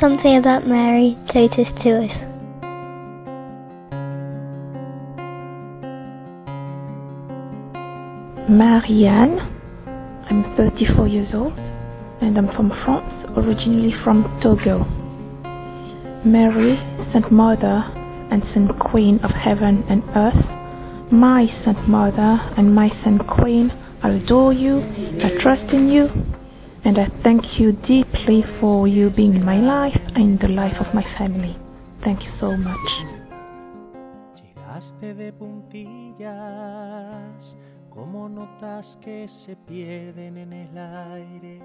something about Mary Totus to us. Marianne. I'm 34 years old and I'm from France, originally from Togo. Mary, Saint Mother and Saint Queen of heaven and earth, my Saint Mother and my Saint Queen, I adore you, I trust in you, and I thank you deeply for you being in my life and the life of my family. Thank you so much. Llegaste de puntillas, como notas que se pierden en el aire.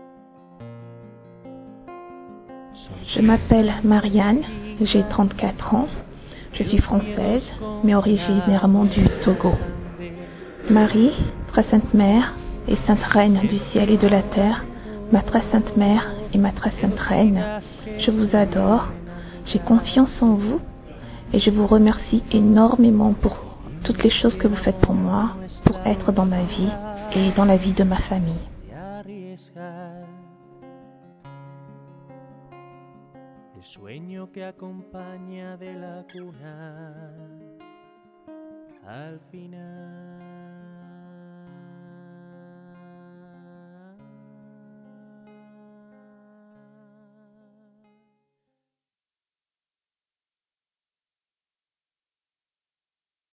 Je m'appelle Marianne, j'ai 34 ans, je suis française, mais originairement du Togo. Marie, très sainte mère et sainte reine du ciel et de la terre, ma très sainte mère et ma très sainte reine, je vous adore, j'ai confiance en vous et je vous remercie énormément pour toutes les choses que vous faites pour moi, pour être dans ma vie et dans la vie de ma famille. la cuna al final.